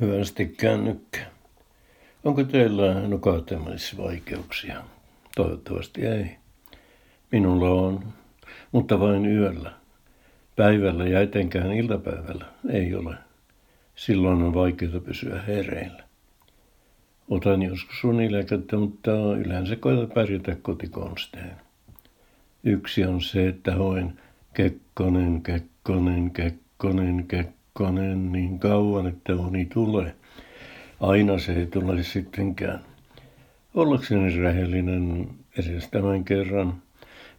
Hyvästi kännykkä. Onko teillä nukahtamisvaikeuksia? Toivottavasti ei. Minulla on, mutta vain yöllä. Päivällä ja etenkään iltapäivällä ei ole. Silloin on vaikeaa pysyä hereillä. Otan joskus unileikettä, mutta yleensä koitan pärjätä kotikonstein. Yksi on se, että hoin Kekkonen, Kekkonen, Kekkonen, Kekkonen Kekkonen niin kauan, että uni tulee. Aina se ei tule sittenkään. Ollakseni rehellinen edes tämän kerran,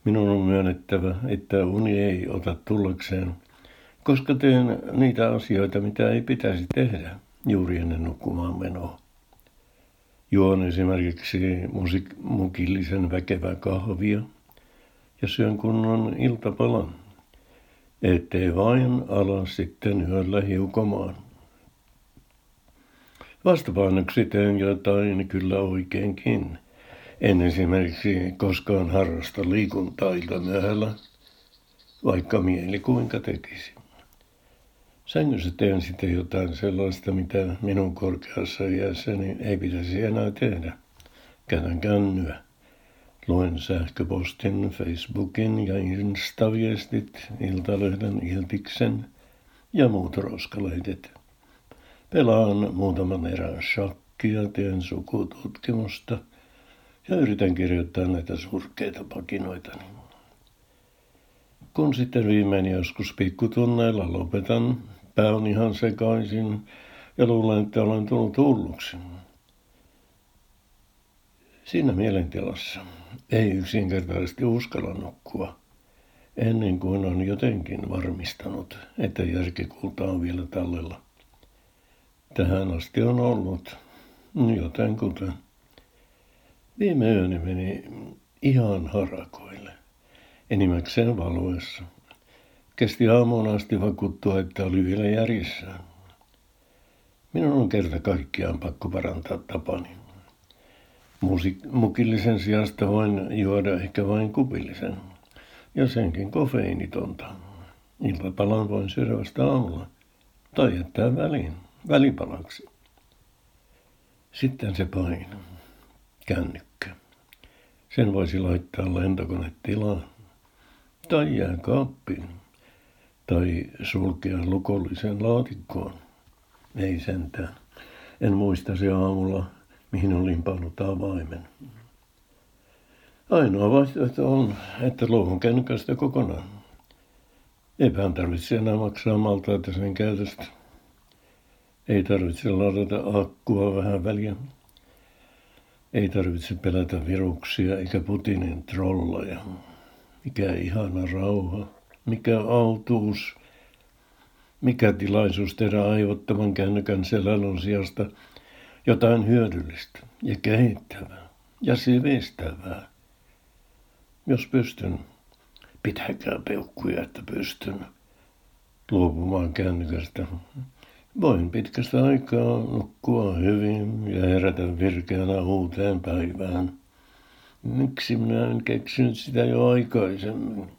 minun on myönnettävä, että uni ei ota tullakseen, koska teen niitä asioita, mitä ei pitäisi tehdä juuri ennen nukkumaan menoa. Juon esimerkiksi musik- mukillisen väkevää kahvia ja syön kunnon iltapalan ettei vain ala sitten yöllä hiukomaan. Vastapainoksi teen jotain kyllä oikeinkin. En esimerkiksi koskaan harrasta liikuntaa iltamyöhällä, vaikka mieli kuinka tekisi. Sängyssä teen sitten jotain sellaista, mitä minun korkeassa iässäni ei pitäisi enää tehdä. Käytän kännyä. Luen sähköpostin, Facebookin ja Instaviestit, Iltalehden, Iltiksen ja muut roskalehdet. Pelaan muutaman erään shakkia, teen sukututkimusta ja yritän kirjoittaa näitä surkeita pakinoita. Kun sitten viimein joskus pikkutunneilla lopetan, pää on ihan sekaisin ja luulen, että olen tullut hulluksi. Siinä mielentilassa ei yksinkertaisesti uskalla nukkua ennen kuin on jotenkin varmistanut, että järkikulta on vielä tallella. Tähän asti on ollut joten kuten. Viime yöni meni ihan harakoille, enimmäkseen valoessa. Kesti aamuun asti vakuuttua, että oli vielä järjissään. Minun on kerta kaikkiaan pakko parantaa tapani. Musik- mukillisen sijasta voin juoda ehkä vain kupillisen. Ja senkin kofeiinitonta. Iltapalan voin syödä vasta aamulla. Tai jättää väliin, välipalaksi. Sitten se paino. Kännykkä. Sen voisi laittaa lentokonetilaan. Tai jääkaappiin. Tai sulkea lukollisen laatikkoon. Ei sentään. En muista se aamulla mihin olin pannut avaimen. Ainoa vaihtoehto on, että luovun kännykästä kokonaan. Eipähän tarvitse enää maksaa maltaita sen käytöstä. Ei tarvitse ladata akkua vähän väliä. Ei tarvitse pelätä viruksia eikä Putinin trolloja. Mikä ihana rauha, mikä autuus, mikä tilaisuus tehdä aivottavan kännykän selällön sijasta – jotain hyödyllistä ja kehittävää ja sivistävää. Jos pystyn, pitäkää peukkuja, että pystyn luopumaan kännykästä. Voin pitkästä aikaa nukkua hyvin ja herätä virkeänä uuteen päivään. Miksi minä en keksinyt sitä jo aikaisemmin?